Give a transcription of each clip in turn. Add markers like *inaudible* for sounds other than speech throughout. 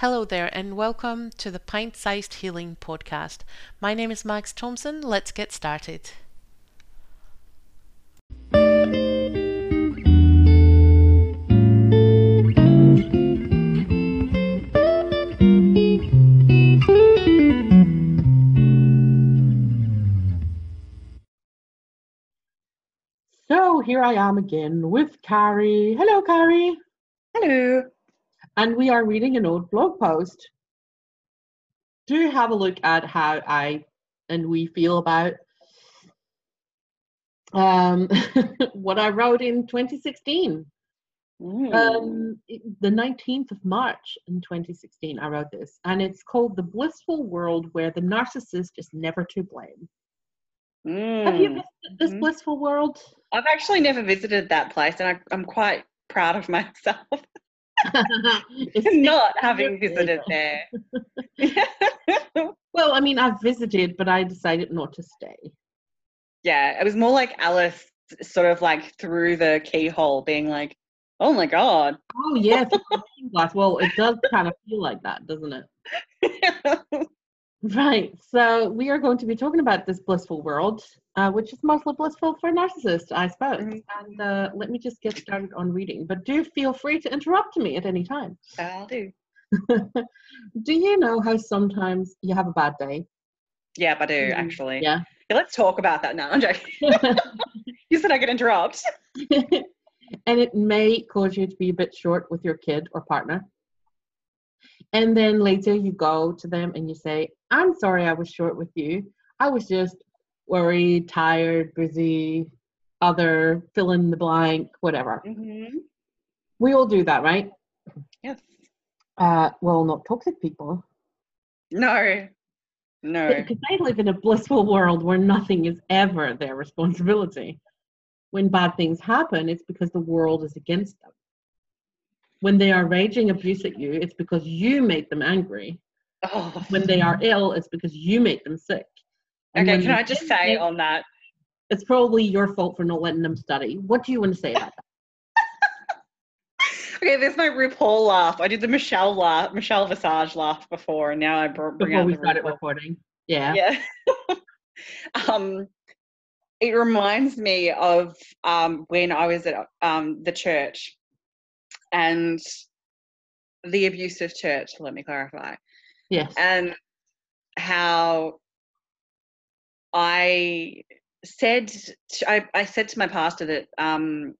Hello there, and welcome to the Pint Sized Healing Podcast. My name is Max Thompson. Let's get started. So here I am again with Carrie. Hello, Carrie. Hello. And we are reading an old blog post. Do have a look at how I and we feel about um, *laughs* what I wrote in 2016. Mm. Um, the 19th of March in 2016, I wrote this, and it's called The Blissful World Where the Narcissist is Never to Blame. Have you Mm. visited this Mhm. blissful world? I've actually never visited that place, and I, I'm quite proud of *laughs* myself *laughs* not having visited there. *laughs* Well, I mean, I've visited, but I decided not to stay. yeah, it was more like Alice, sort of like through the keyhole, being like, "Oh my god." Oh, yes, *laughs* the. Well, it does kind of feel like that, doesn't it? Right. So we are going to be talking about this blissful world, uh, which is mostly blissful for narcissists, I suppose. Mhm. And uh, let me just get started on reading. But do feel free to interrupt me at any time. I'll do. *laughs* do you know how sometimes you have a bad day? Yeah, I do Mm, actually. Yeah. Yeah, let's talk about that now. I'm joking. *laughs* *laughs* you said I could interrupt. and it may cause you to be a bit short with your kid or partner. And then later you go to them and you say, I'm sorry I was short with you. I was just worried, tired, busy, other, fill in the blank, whatever. hmm We all do that, right? Yes. Uh, well, not toxic people. No. No. Because they live in a blissful world where nothing is ever their responsibility. When bad things happen, it's because the world is against them. When they are raging abuse at you, it's because you make them angry. Oh. When they are ill, it's because you make them sick. And Okay, can I just say sick, on that? it's probably your fault for not letting them study. What do you want to say about that? *laughs* Okay, there's my RuPaul laugh. I did the Michelle laugh, Michelle Visage laugh before, and now I br- bring Before out we the started RuPaul. recording. Yeah. Yeah. *laughs* um, it reminds me of um, when I was at um, the church and the abusive church. Let me clarify, Yes. and how I said I, I said to my pastor that um,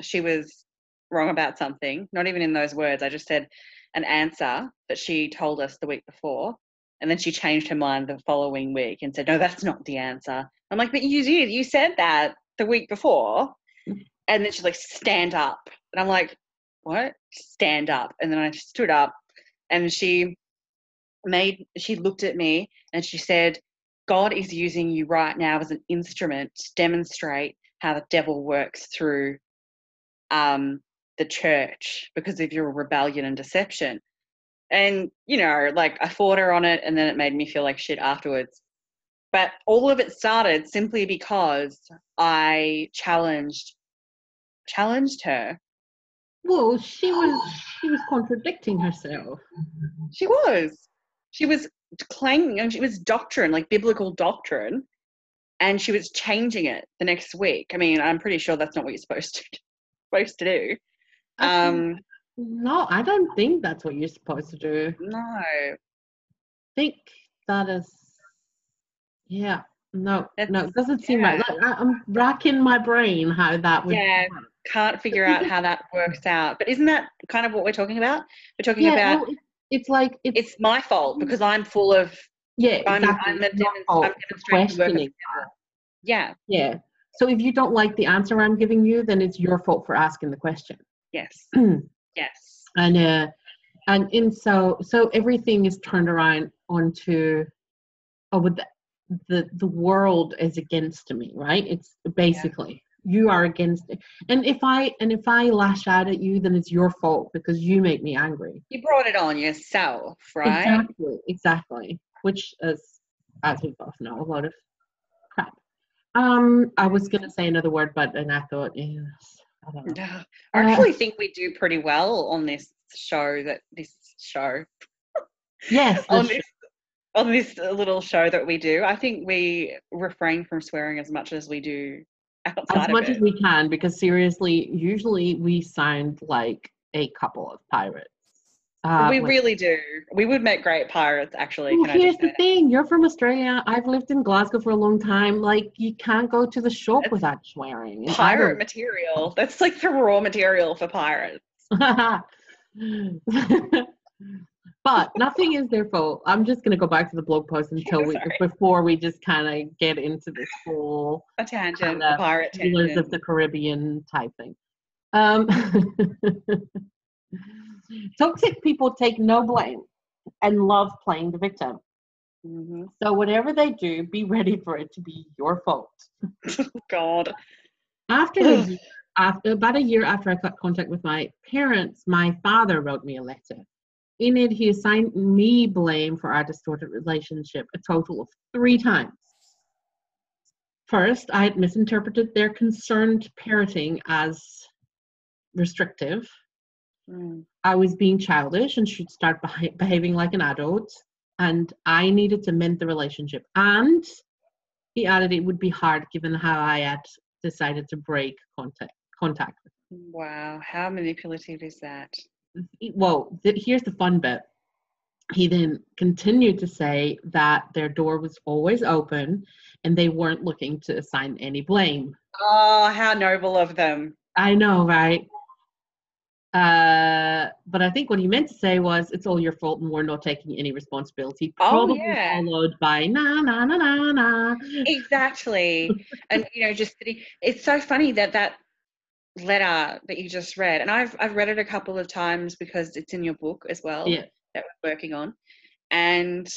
she was wrong about something. Not even in those words. I just said an answer that she told us the week before, and then she changed her mind the following week and said, "No, that's not the answer." I'm like, "But you did. You said that the week before." And then she's like, "Stand up," and I'm like, "What? Stand up?" And then I stood up, and she made she looked at me and she said, God is using you right now as an instrument to demonstrate how the devil works through um, the church because of your rebellion and deception. And, you know, like I fought her on it and then it made me feel like shit afterwards. But all of it started simply because I challenged challenged her. Well, she was *gasps* she was contradicting herself. She was. She was claiming and it was doctrine, like biblical doctrine, and she was changing it the next week. I mean, I'm pretty sure that's not what you're supposed to *laughs* supposed to do. Um, no, I don't think that's what you're supposed to do. no, I think that is yeah no no it doesn't seem right. Like, I, i'm racking my brain how that would Yeah. work. can't figure out how that works out. But isn't that kind of what we're talking about? We're talking yeah about it's like it's, it's my fault because I'm full of yeah I'm, exactly. I'm, a I'm demonstrating the work of questioning. Yeah. yeah so if you don't like the answer i'm giving you then it's your fault for asking the question Yes. *clears throat* yes. and uh and in so so everything is turned around onto oh but the the, the world is against me right it's basically you are against it and if i and if i lash out at you then it's your fault because you make me angry You brought it on yourself, right? exactly exactly which is as we both know a lot of crap um i was gonna say another word but and i thought yes I don't know. I actually think we do pretty well on this show. That this show, Yes, *laughs* on this on this little show that we do. I think we refrain from swearing as much as we do as much as we can because seriously, usually we sound like a couple of pirates. Uh, we really do. We would make great pirates, actually. Well, Can I here's just the thing: you're from Australia. I've lived in Glasgow for a long time. Like, you can't go to the shop It's without swearing. And I Pirate material. That's like the raw material for pirates. *laughs* *laughs* but nothing is their fault. I'm just gonna go back to the blog post until we before we just kind of get into this whole A tangent, Kinda a pirate tangent. of the Caribbean type thing. Um, *laughs* toxic people take no blame and love playing the victim. Mhm. So whatever they do, be ready for it to be your fault. *laughs* God. After a *sighs* year, after about a year after I cut contact with my parents, my father wrote me a letter. In it, he assigned me blame for our distorted relationship a total of three times. First, I had misinterpreted their concerned parenting as restrictive. Mm. I was being childish and should start beha- behaving like an adult, and I needed to mend the relationship. And he added it would be hard given how I had decided to break contact. Contact. Wow. How manipulative is that? Well, th- here's the fun bit. He then continued to say that their door was always open and they weren't looking to assign any blame. Oh, how noble of them. I know, right? Uh, but I think what he meant to say was, "It's all your fault, and we're not taking any responsibility." Oh, yeah. followed by "na na na na na." Exactly. *laughs* and you know, just sitting. It's so funny that that letter that you just read, and I've I've read it a couple of times because it's in your book as well Yeah. that we're working on, and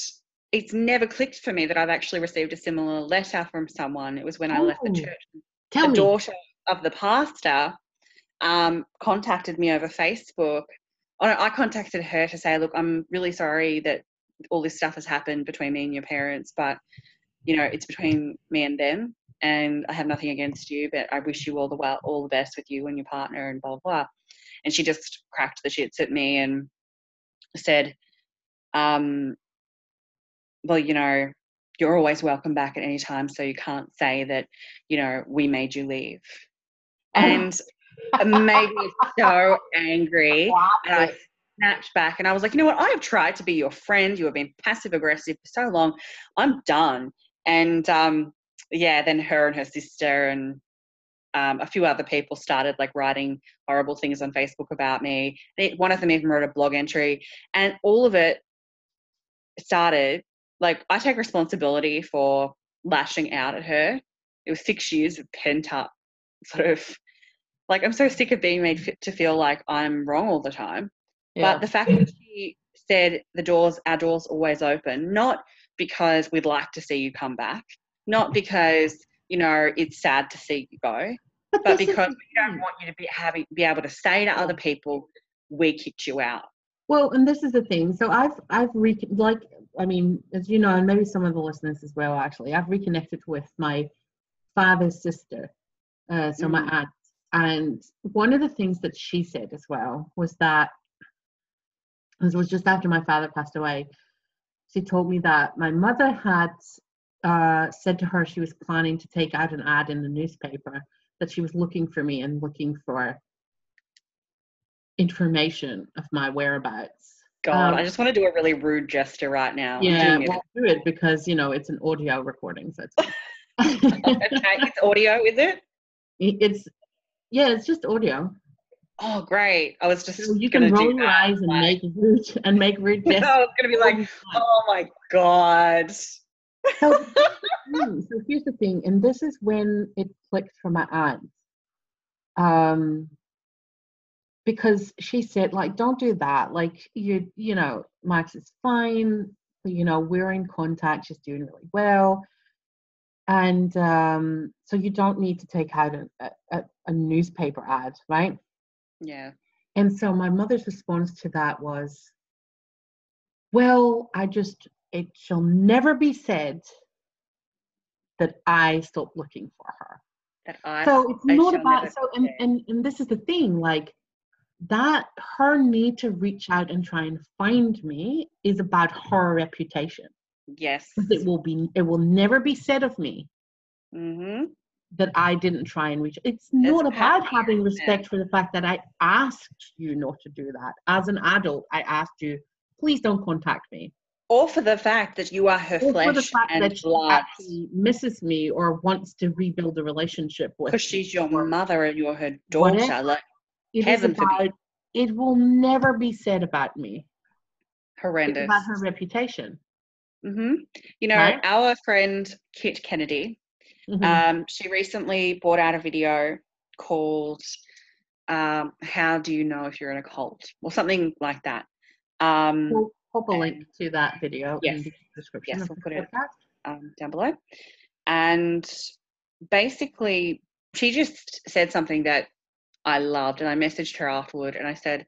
it's never clicked for me that I've actually received a similar letter from someone. It was when I left the Oh, church. Tell the me. daughter of the pastor um, contacted me over Facebook. Oh, I contacted her to say, look, I'm really sorry that all this stuff has happened between me and your parents, but you know, it's between me and them, and I have nothing against you, but I wish you all the well, all the best with you and your partner, and blah blah. And she just cracked the shits at me and said, um, well, you know, you're always welcome back at any time, so you can't say that, you know, we made you leave. And it made me so angry. *laughs* And I snapped back and I was like, you know what? I have tried to be your friend. You have been passive aggressive for so long. I'm done. And um, yeah, then her and her sister and um, a few other people started like writing horrible things on Facebook about me. They, one of them even wrote a blog entry, and all of it started like I take responsibility for lashing out at her. It was six years of pent up sort of like I'm so sick of being made to feel like I'm wrong all the time. Yeah. But the fact that she said the doors, our doors always open, not because we'd like to see you come back, not because you know it's sad to see you go, but because we don't want you to be having be able to say to other people, we kicked you out. Well, and this is the thing. So I've I've re- like I mean, as you know, and maybe some of the listeners as well. Actually, I've reconnected with my father's sister, uh, so my Mm. aunt, and one of the things that she said as well was that this was just after my father passed away. She told me that my mother had uh, said to her she was planning to take out an ad in the newspaper that she was looking for me and looking for information of my whereabouts. God, Um, I just want to do a really rude gesture right now. Yeah, well, do it because you know it's an audio recording, so it's *laughs* okay, it's audio, is it? it's yeah, it's just audio. Oh, great! I was just So you can roll your eyes and like- make rude and make rude *laughs* I was gonna be like, oh my god. So, *laughs* so here's the thing, and this is when it clicked for my aunt. Um, because she said, like, don't do that. Like, you, you know, Max is fine. You know, we're in contact. She's doing really well, and um, so you don't need to take out a, a, a newspaper ad, right? Yeah. And so my mother's response to that was, well, I just, it shall never be said that I stopped looking for her. That I so it's I not about, so, and, and, and this is the thing, like, that her need to reach out and try and find me is about her reputation. yes It will be it will never be said of me Mm-hmm. that I didn't try and reach. It's not power, about having respect for the fact that I asked you not to do that. As an adult, I asked you, please don't contact me. Or for the fact that you are her Or for the flesh fact and that she blood. actually misses me or wants to rebuild a relationship with Because she's your mother and you're her Whatever. daughter. Like It heaven forbid. about, it will never be said about me. It's horrendous. about her reputation. hmm You know, Right? our friend Kit Kennedy, Mhm. um, she recently brought out a video called um, "How Do You Know If You're in a Cult" or something like that. Um, we'll pop a link to that video Yes. in the description. Yes, we'll put it um, down below. And basically, she just said something that I loved, and I messaged her afterward, and I said,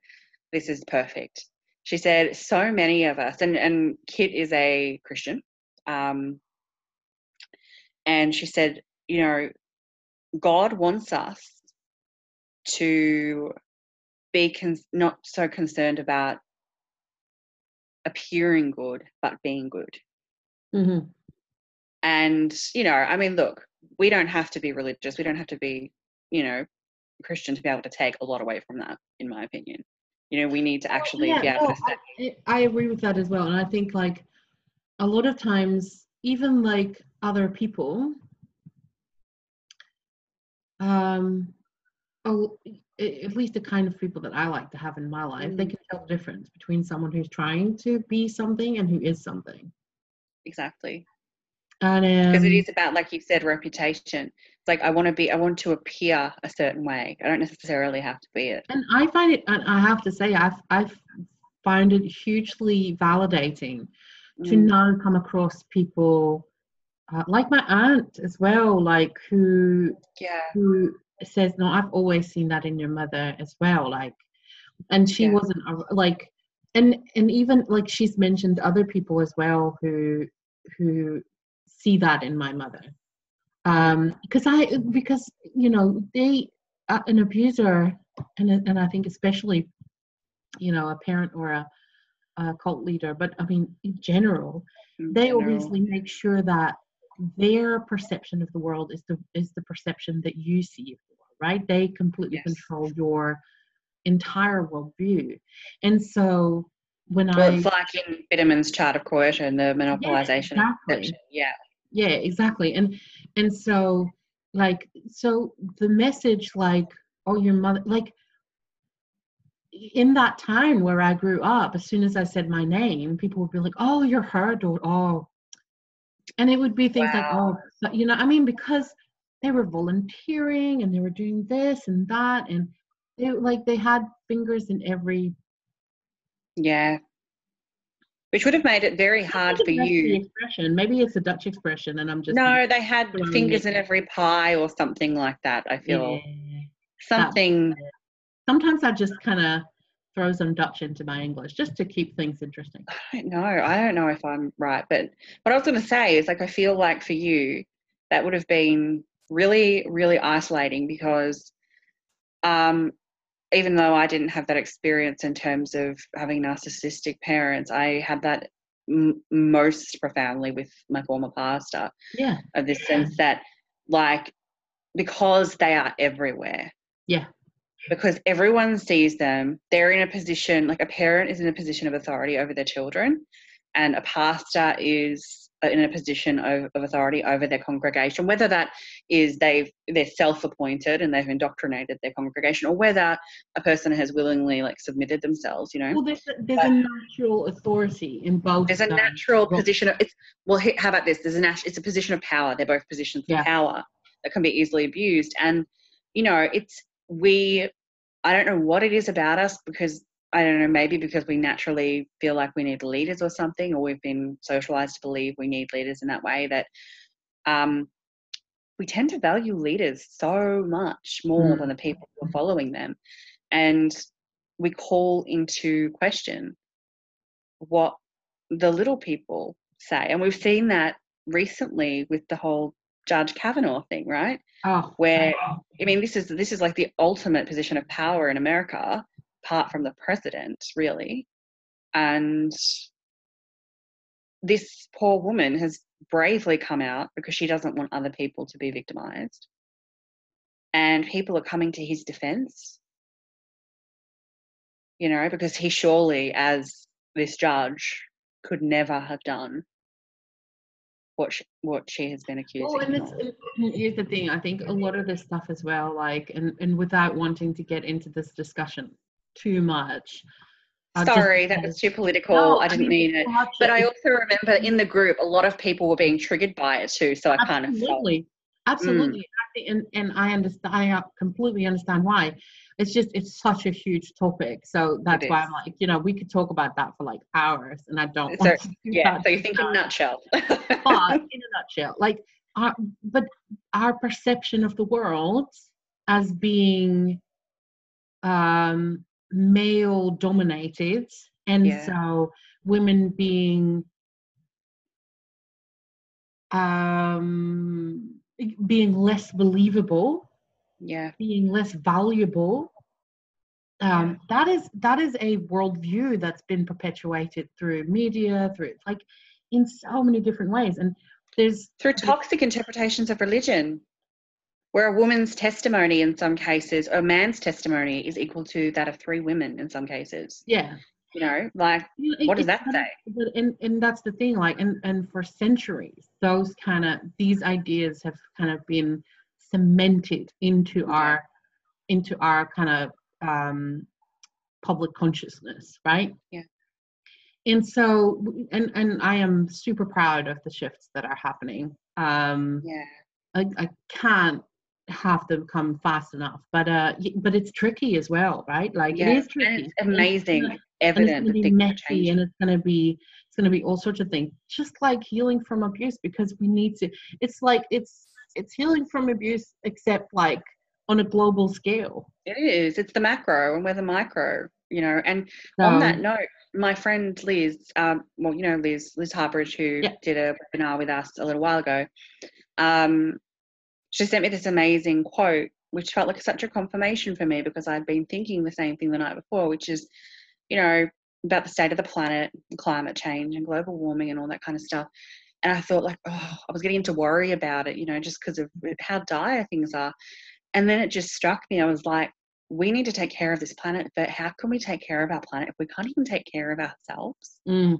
"This is perfect." She said, "So many of us, and and Kit is a Christian, um, and she said, you know, God wants us to be con- not so concerned about appearing good, but being good." Mhm. and you know i mean look we don't have to be religious we don't have to be you know christian to be able to take a lot away from that in my opinion you know we need to actually Yeah, be able no, to I, I agree with that as well. And I think like a lot of times, even like other people, um, oh, at least the kind of people that I like to have in my life, they Mm. can tell the difference between someone who's trying to be something and who is something. exactly. And because um, it is about like you said reputation. It's like i want to be i want to appear a certain way. I don't necessarily have to be it. And I find it, and I have to say, I've I've find it hugely validating to Mm, now come across people uh, like my aunt as well, like who yeah. who says, "No, I've always seen that in your mother as well." Like, and she Yeah. wasn't like, and and even like she's mentioned other people as well who who see that in my mother, um, because I because you know they uh, an abuser and and I think especially you know a parent or a, a cult leader, but I mean in general in they general. obviously make sure that their perception of the world is the is the perception that you see of the world right? They completely Yes. control your entire worldview. And so when well i it's like in Biderman's chart of coercion the monopolization of exactly. yeah. Yeah exactly. And and so like so the message like oh your mother like in that time where i grew up as soon as i said my name people would be like oh you're her daughter. Oh and it would be things like oh Wow. you know i mean because they were volunteering and they were doing this and that and they like they had fingers in every yeah which would have made it very hard for you expression maybe it's a dutch expression and i'm just No, they had fingers it- in every pie or something like that. I feel yeah. something. sometimes I just kind of throw some Dutch into my English just to keep things interesting. *laughs* I don't know. I don't know if I'm right, but what I was going to say is like I feel like for you that would have been really, really isolating because um, even though I didn't have that experience in terms of having narcissistic parents, I had that m- most profoundly with my former pastor. Yeah, of this sense that like because they are everywhere yeah, because everyone sees them they're in a position like a parent is in a position of authority over their children and a pastor is uh, in a position of, of authority over their congregation whether that is they've they're self-appointed and they've indoctrinated their congregation or whether a person has willingly like submitted themselves you know Well, there's a, there's a natural authority in both. there's a natural position of it's well how about this there's a nat- it's a position of power they're both positions of Yeah. power that can be easily abused and you know it's we i don't know what it is about us because i don't know maybe because we naturally feel like we need leaders or something or we've been socialized to believe we need leaders in that way that um we tend to value leaders so much more Mm. than the people who are following them and we call into question what the little people say. And we've seen that recently with the whole Judge Kavanaugh thing, right? Oh, Where I mean this is this is like the ultimate position of power in America. apart from the president, really. And this poor woman has bravely come out because she doesn't want other people to be victimized. And people are coming to his defense, you know, because he surely, as this judge, could never have done what she, what she has been accused Oh, and of. it's, and here's the thing. I think a lot of this stuff as well, like, and and without wanting to get into this discussion too much. just Sorry, that was too political. No, I didn't mean it. But. I also remember in the group, a lot of people were being triggered by it too. So I kind of absolutely, absolutely, mm. I and and I understand. I completely understand why. It's just it's such a huge topic, so that's why is. I'm like, you know, we could talk about that for like hours, and I don't. So, want to do yeah. So you think in a nutshell. but *laughs* in a nutshell, like our, but our perception of the world as being um, male dominated, and Yeah. so women being um, being less believable, yeah. being less valuable. Um, that is that is a worldview that's been perpetuated through media, through like in so many different ways, and there's Through toxic interpretations of religion, where a woman's testimony in some cases, or a man's testimony is equal to that of three women in some cases. yeah You know, like You know, it- what does that of- say? but and and that's the thing like and and for centuries those kind of these ideas have kind of been cemented into our into our kind of um public consciousness right Yeah. and so and and i am super proud of the shifts that are happening um Yeah. I, I can't have them come fast enough but uh but it's tricky as well right like Yeah. it is And it's amazing, gonna- and it's going to be messy and it's going to be it's going to be all sorts of things just like healing from abuse because we need to it's like it's it's healing from abuse except like on a global scale It is. It's the macro and we're the micro, you know. And on that note, my friend Liz, um, well, you know Liz, Liz Harbridge, who Yeah. did a webinar with us a little while ago, um, she sent me this amazing quote, which felt like such a confirmation for me because I'd been thinking the same thing the night before, which is, you know, about the state of the planet, climate change, and global warming, and all that kind of stuff. And I thought, like, oh, I was getting to worry about it, you know, just because of how dire things are. And then it just struck me. I was like, we need to take care of this planet, but how can we take care of our planet if we can't even take care of ourselves? mm,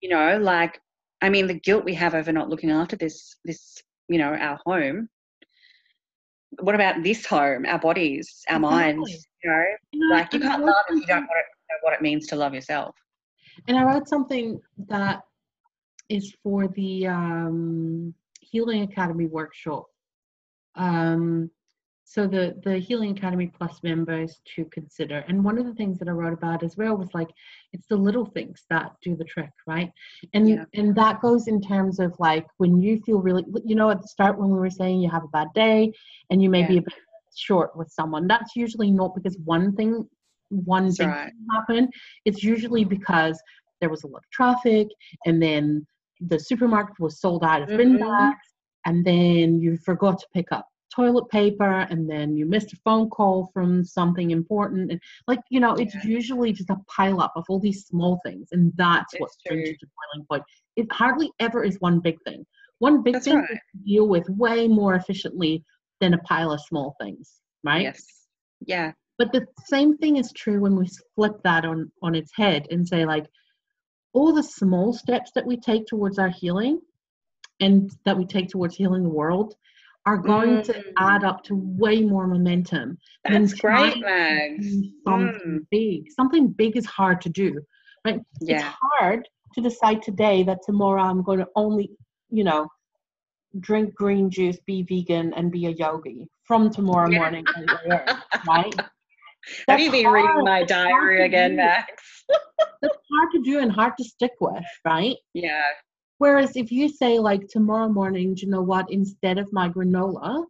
You know, like, I mean, the guilt we have over not looking after this, this, you know, our home. What about this home, our bodies, our minds? You know, you know, like you can't love if you don't something- want to know what it means to love yourself. and i read something that is for the um healing academy workshop. Um so the the healing academy plus members to consider. And one of the things that i wrote about as well was like it's the little things that do the trick right? And Yeah. and that goes in terms of like when you feel really you know at the start when we were saying you have a bad day and you may be a bit short with someone that's usually not because one thing one That's big right. thing happened. It's usually because there was a lot of traffic and then the supermarket was sold out of bin Mhm. bags and then you forgot to pick up toilet paper and then you missed a phone call from something important and like you know it's Yeah. usually just a pile up of all these small things and that's what It's brings you to boiling point it hardly ever is one big thing one big That's thing right. you deal with way more efficiently than a pile of small things right Yes. Yeah. but the same thing is true when we flip that on on its head and say like all the small steps that we take towards our healing and that we take towards healing the world are going to Mm. add up to way more momentum That's great, something Mm. big something big is hard to do right Yeah. it's hard to decide today that tomorrow i'm going to only you know drink green juice be vegan and be a yogi from tomorrow Yeah. morning at 8 a.m., right *laughs* Have you been reading my diary again. Max? that's hard to do and hard to stick with, right? Yeah. Whereas if you say like tomorrow morning, do you know what? Instead of my granola,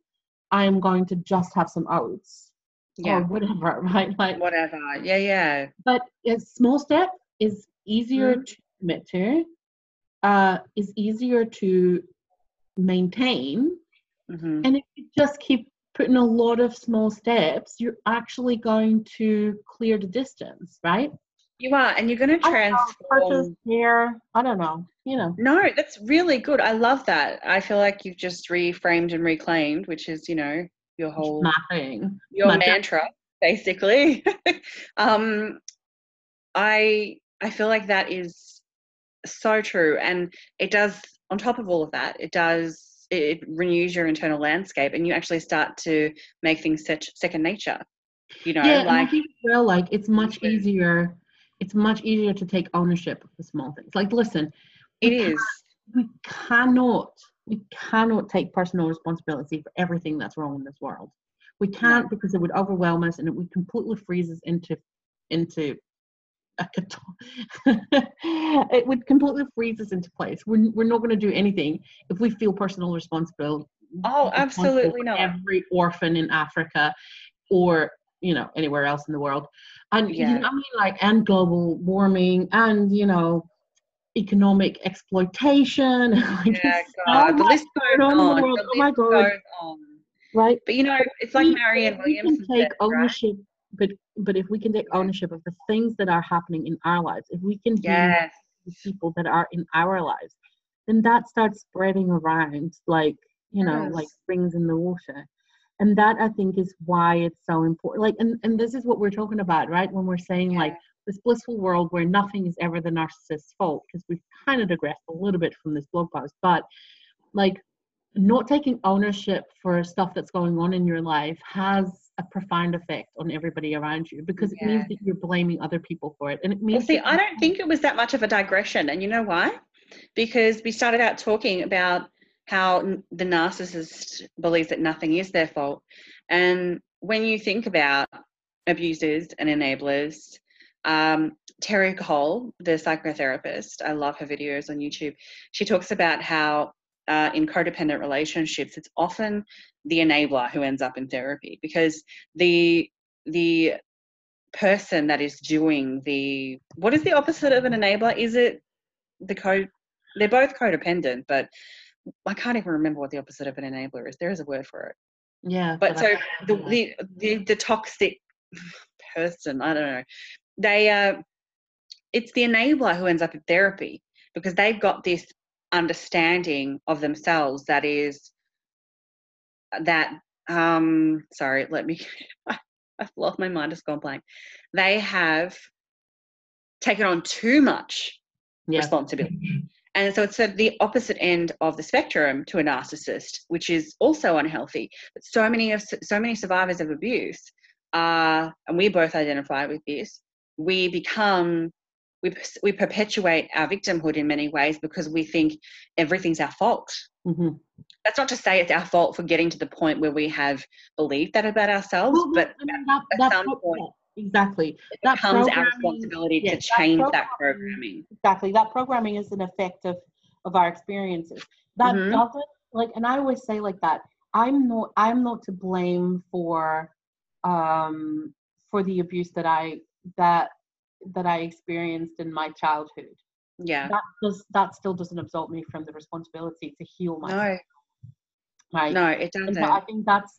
I am going to just have some oats Yeah. or whatever, *laughs* right? Like, Whatever. Yeah, yeah. but a small step is easier Mhm. to commit to, uh, is easier to maintain, hmm and if you just keep put in a lot of small steps, you're actually going to clear the distance, right? You are, and you're going to I don't know, transform. hair. I don't know. You know. No, that's really good. I love that. I feel like you've just reframed and reclaimed, which is, you know, your whole Nothing. your my- mantra, basically. *laughs* um, I I feel like that is so true, and it does. On top of all of that, it does. It renews your internal landscape, and you actually start to make things such second nature. You know, yeah, like well, like it's much easier. It's much easier to take ownership of the small things. Like, listen, it is we can't- is. we cannot we cannot take personal responsibility for everything that's wrong in this world we can't because it would overwhelm us and it would completely freeze us into into *laughs* it would completely freeze us into place we're, we're not going to do anything if we feel personal responsibility Oh, absolutely not. every orphan in africa or you know anywhere else in the world and you know i mean like and global warming and you know economic exploitation *laughs* like Yeah, there's God, the list goes on the world. The Oh my God. right But you know, it's like we- Marianne if we can Williamson take said, right? But but if we can take ownership of the things that are happening in our lives if we can Yes. the people that are in our lives then that starts spreading around like you know like Yes. springs in the water and that i think is why it's so important like and, and this is what we're talking about right when we're saying like this blissful world where nothing is ever the narcissist's fault because we've kind of digressed a little bit from this blog post but like not taking ownership for stuff that's going on in your life has a profound effect on everybody around you because it means that you're blaming other people for it and it means. Well, see, I don't think it was that much of a digression. And you know why? Because we started out talking about how the narcissist believes that nothing is their fault. And when you think about abusers and enablers, um, Terri Cole, the psychotherapist, I love her videos on YouTube. She talks about how uh, in codependent relationships, it's often the enabler who ends up in therapy because the the person that is doing the what is the opposite of an enabler? Is it the code? They're both codependent, but I can't even remember what the opposite of an enabler is. There is a word for it. yeah But so I- the the the, the toxic *sighs* person, I don't know. They uh, it's the enabler who ends up in therapy because they've got this understanding of themselves that is that um sorry let me *laughs* i've lost my mind it's gone blank. They have taken on too much yeah. responsibility. And so it's at the opposite end of the spectrum to a narcissist which is also unhealthy. But so many of so many survivors of abuse are and we both identify with this we become we, we perpetuate our victimhood in many ways because we think everything's our fault Mhm. that's not to say it's our fault for getting to the point where we have believed that about ourselves, Well, but I mean, that, at that some pro- point, exactly it that becomes our responsibility to that change that programming- programming. exactly that programming is an effect of of our experiences that Mhm. doesn't like and i always say like that i'm not i'm not to blame for um for the abuse that i that that i experienced in my childhood Yeah. that does that still doesn't absolve me from the responsibility to heal myself No, right no, it doesn't. so i think that's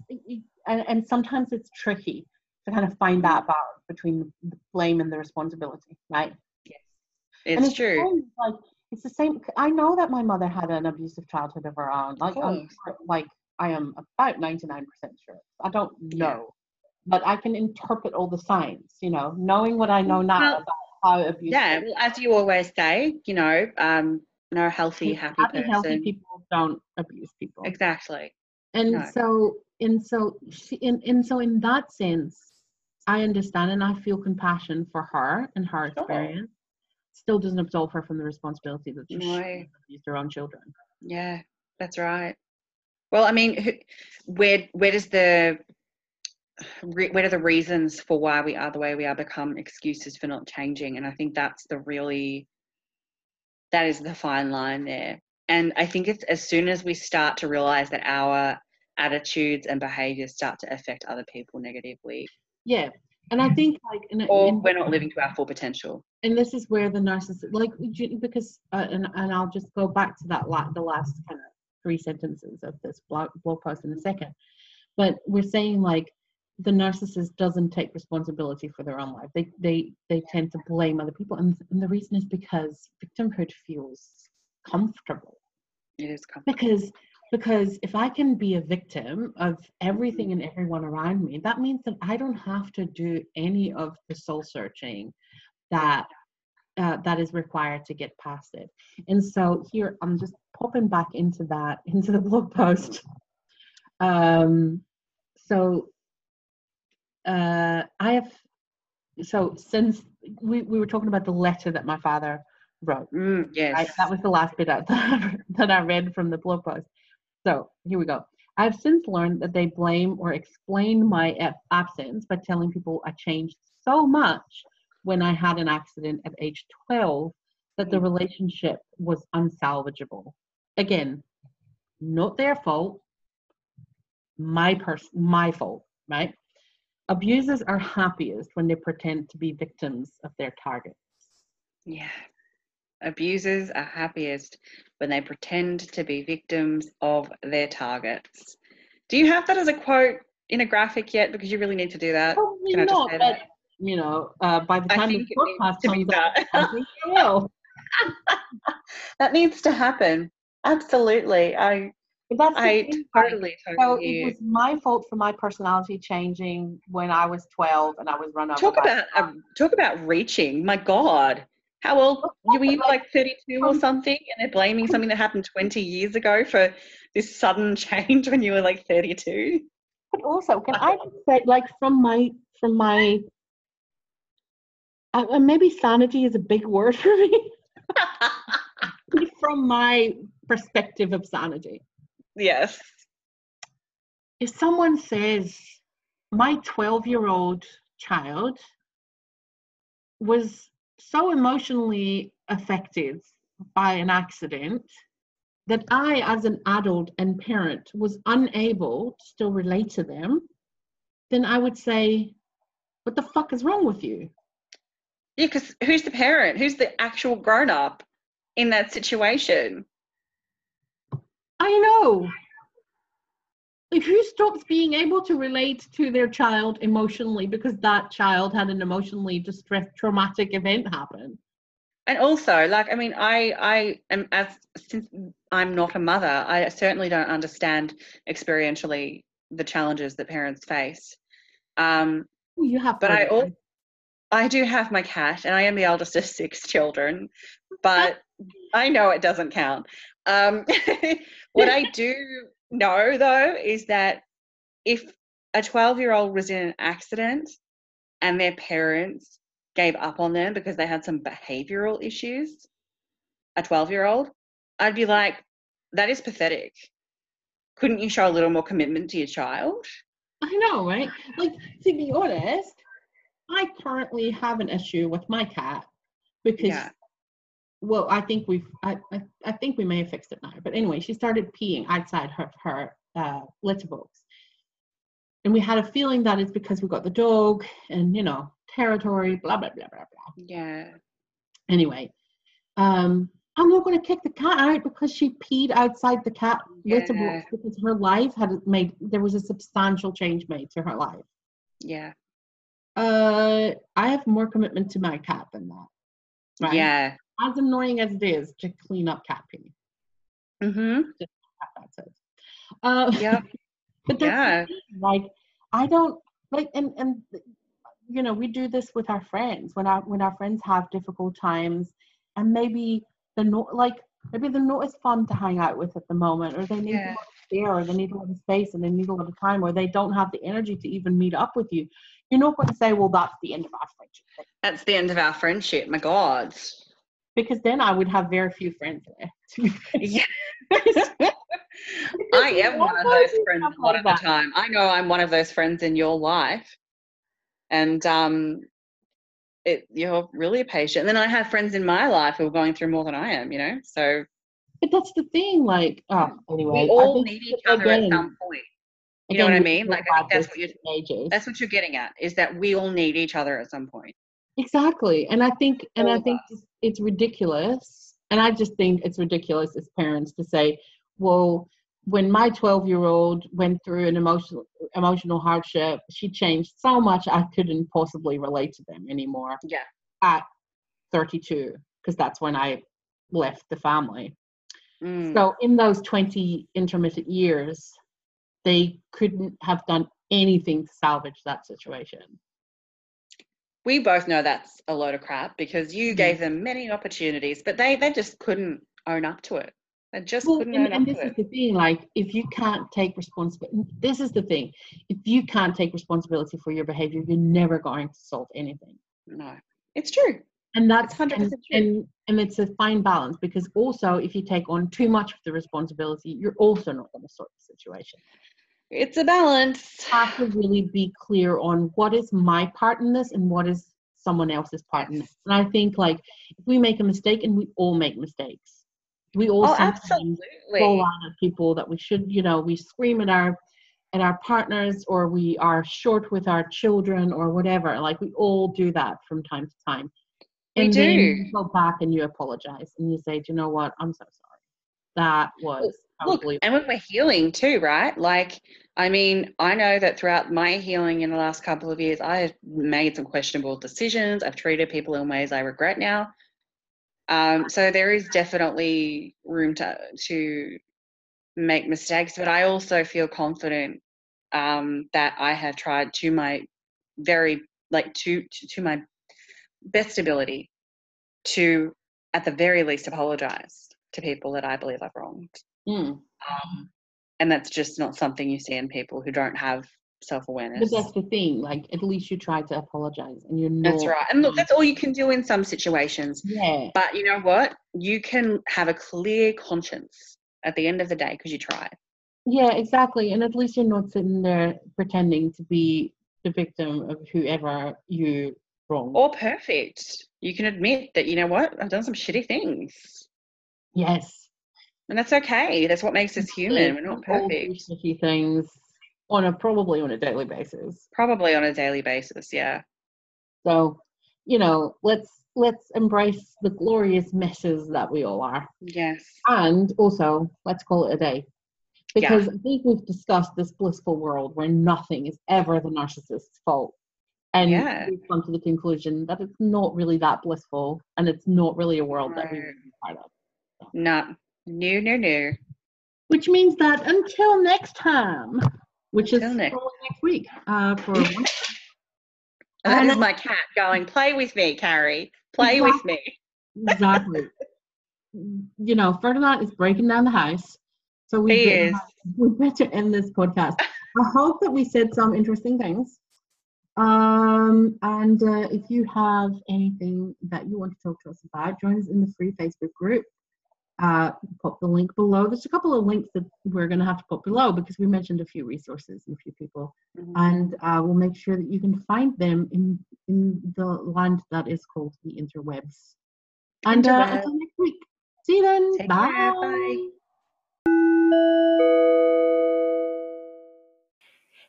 and, and sometimes it's tricky to kind of find that balance between the blame and the responsibility right and It's the true. same, like it's the same. I know that my mother had an abusive childhood of her own. Like, I'm, like I am about ninety nine percent sure. I don't Yeah. But I can interpret all the signs. You know, knowing what I know now Well, about how abuse. Yeah, well, as you always say, you know, um, no healthy, happy, happy, person. healthy people don't abuse people. Exactly. and No. so and so she and, and so in that sense i understand and i feel compassion for her and her Sure. experience still doesn't absolve her from the responsibility that she No. shouldn't her own children Yeah, that's right. Well, I mean, who, where where does the re- where do the reasons for why we are the way we are become excuses for not changing? And I think that's the really that is the fine line there. And I think it's as soon as we start to realize that our attitudes and behaviors start to affect other people negatively, yeah and i think like and, or and, we're not living to our full potential. and this is where the narcissist like because uh, and, and i'll just go back to that la- the last kind of three sentences of this blog, blog post in a second but we're saying like the narcissist doesn't take responsibility for their own life. They they they tend to blame other people, and, and the reason is because victimhood feels comfortable. It is comfortable. Because because if I can be a victim of everything and everyone around me, that means that I don't have to do any of the soul searching that uh, that is required to get past it. And so here I'm just popping back into that *laughs* into the blog post. Um, so uh, I have so since we, we were talking about the letter that my father wrote. Mm, yes. I, that was the last bit that, *laughs* that I read from the blog post. So here we go. I've since learned that they blame or explain my absence by telling people I changed so much when I had an accident at age 12 that the relationship was unsalvageable. Again, not their fault, my person, my fault, right? Abusers are happiest when they pretend to be victims of their targets. Yeah. Abusers are happiest when they pretend to be victims of their targets. Do you have that as a quote in a graphic yet? Because you really need to do that. Probably Can not, but that? you know, uh, by the time the think it needs podcast comes out, that. I think it will. *laughs* that needs to happen. Absolutely. I But that's I like, totally So it was my fault for my personality changing when I was 12 and I was run over. Talk about um, talk about reaching. My God. How old you were you like 32 or something and they're blaming something that happened 20 years ago for this sudden *laughs* change when you were like 32? But also, can I say, like, from my from my, uh, uh, maybe sanity is a big word for me. *laughs* from my perspective of sanity, yes. if someone says my 12 year old child was so emotionally affected by an accident that I, as an adult and parent, was unable to still relate to them, then I would say, What the fuck is wrong with you? Yeah, because who's the parent? Who's the actual grown up in that situation? I know. Like, who stops being able to relate to their child emotionally because that child had an emotionally distress traumatic event happen? And also, like, I mean, I, I am as since I'm not a mother, I certainly don't understand experientially the challenges that parents face. Um, You have But I heard al- I do have my cat, and I am the eldest of *laughs* six children, *laughs* but I know it doesn't count. Um, *laughs* what I do know, though, is that if a 12 year old was in an accident and their parents gave up on them because they had some behavioral issues, a 12 year old, I'd be like, that is pathetic. Couldn't you show a little more commitment to your child? I know, right? Like, to be honest, I currently have an issue with my cat because, Yeah. Well, I think we've, I, I, I think we may have fixed it now. But anyway, she started peeing outside her her uh, litter box, and we had a feeling that it's because we got the dog and you know territory, blah blah blah blah blah. Yeah. Anyway, um, I'm not going to kick the cat out because she peed outside the cat litter box because her life had made there was a substantial change made to her life. Yeah. Uh, I have more commitment to my cat than that. Right? Yeah. As annoying as it is to clean up cat pee. Mm-hmm. Uh, Yep. *laughs* but that's Yeah. like I don't like, and and you know, we do this with our friends when our when our friends have difficult times, and maybe they're not like maybe they're not as fun to hang out with at the moment, or they need Yeah. a lot of care, or they need a lot of space, and they need a lot of time, or they don't have the energy to even meet up with you. You're not going to say, "Well, that's the end of our friendship," That's the end of our friendship. My God. Because then I would have very few friends left. *laughs* *laughs* I am one of those friends lot of the time. I know I'm one of those friends in your life. And um it you're really patient. And then I have friends in my life who are going through more than I am, you know? So But that's the thing, like, oh, anyway. we all need each other at some point. You know what I mean? Like I think that's what you're that's what you're getting at, is that we all need each other at some point. Exactly. And I think and All I think it's ridiculous. And I just think it's ridiculous as parents to say, well, when my 12 year old went through an emotional emotional hardship, she changed so much I couldn't possibly relate to them anymore. Yeah. At 32, because that's when I left the family. Mm. So in those 20 intermittent years, they couldn't have done anything to salvage that situation. We both know that's a load of crap because you Mhm. gave them many opportunities, but they they just couldn't own up to it. They just Well, couldn't and, own and up this is the thing like if you can't take responsibility this is the thing if you can't take responsibility for your behavior you're never going to solve anything No, it's true. and that's 100% and, true. and and it's a fine balance because also if you take on too much of the responsibility you're also not going to sort the situation It's a balance. you have to really be clear on what is my part in this and what is someone else's part in this and i think like if we make a mistake and we all make mistakes we all Oh, sometimes absolutely. fall out at people that we should you know we scream at our at our partners or we are short with our children or whatever like we all do that from time to time We and then do. you go back and you apologize and you say do you know what i'm so sorry that was Look, and when we're healing too, right? Like, I mean, I know that throughout my healing in the last couple of years, I have made some questionable decisions. I've treated people in ways I regret now. Um, so there is definitely room to to make mistakes, but I also feel confident um, that I have tried to my very like to, to to my best ability to at the very least apologize to people that I believe I've wronged. Mm. Um, and that's just not something you see in people who don't have self awareness. but that's the thing like at least you try to apologize and you're not That's right. And look, that's all you can do in some situations. yeah But you know what? You can have a clear conscience at the end of the day because you tried. yeah exactly and at least you're not sitting there pretending to be the victim of whoever you wrong Or perfect. You can admit that, you know what? I've done some shitty things. yes And that's okay. That's what makes us human. We're not perfect. All do perfect. shitty things on a probably on a daily basis. Probably on a daily basis, yeah. So, you know, let's let's embrace the glorious messes that we all are, Yes. and also let's call it a day. Because I think we've discussed this blissful world where nothing is ever the narcissist's fault. And Yeah. we've come to the conclusion that it's not really that blissful and it's not really a world that we No. want to be part of. No. No, no, no. Which means that until next time, which Until is next- next week, uh, for *laughs* And that And is my cat going, play with me, Carrie. Play with me. exactly. you know, Ferdinand is breaking down the house. So we He better, is. *laughs* we better end this podcast. I hope that we said some interesting things. Um, and uh, if you have anything that you want to talk to us about, join us in the free Facebook group. Uh, pop the link below. There's a couple of links that we're going to have to put below because we mentioned a few resources and a few people Mhm. and uh, we'll make sure that you can find them in in the land that is called the interwebs. And uh, until next week. See you then. Take bye. care, bye.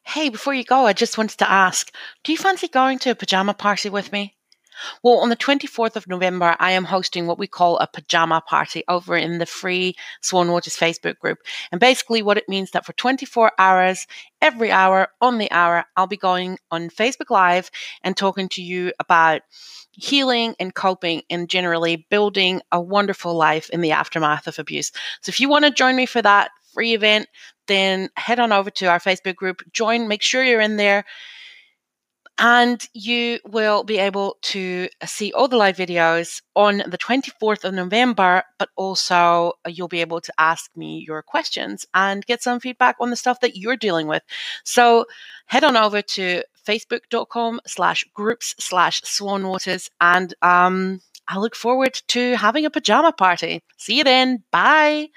Hey, before you go, I just wanted to ask do you fancy going to a pajama party with me? Well, on the 24th of November, I am hosting what we call a pajama party over in the free Swan Waters Facebook group. And basically, what it means that for 24 hours, every hour on the hour, I'll be going on Facebook Live and talking to you about healing and coping and generally building a wonderful life in the aftermath of abuse. So if you want to join me for that free event, then head on over to our Facebook group, join, make sure you're in there, and you will be able to see all the live videos on the 24th of November, but also uh, you'll be able to ask me your questions and get some feedback on the stuff that you're dealing with. So head on over to facebook.com slash groups slash swanwaters and um, I look forward to having a pajama party. See you then. Bye.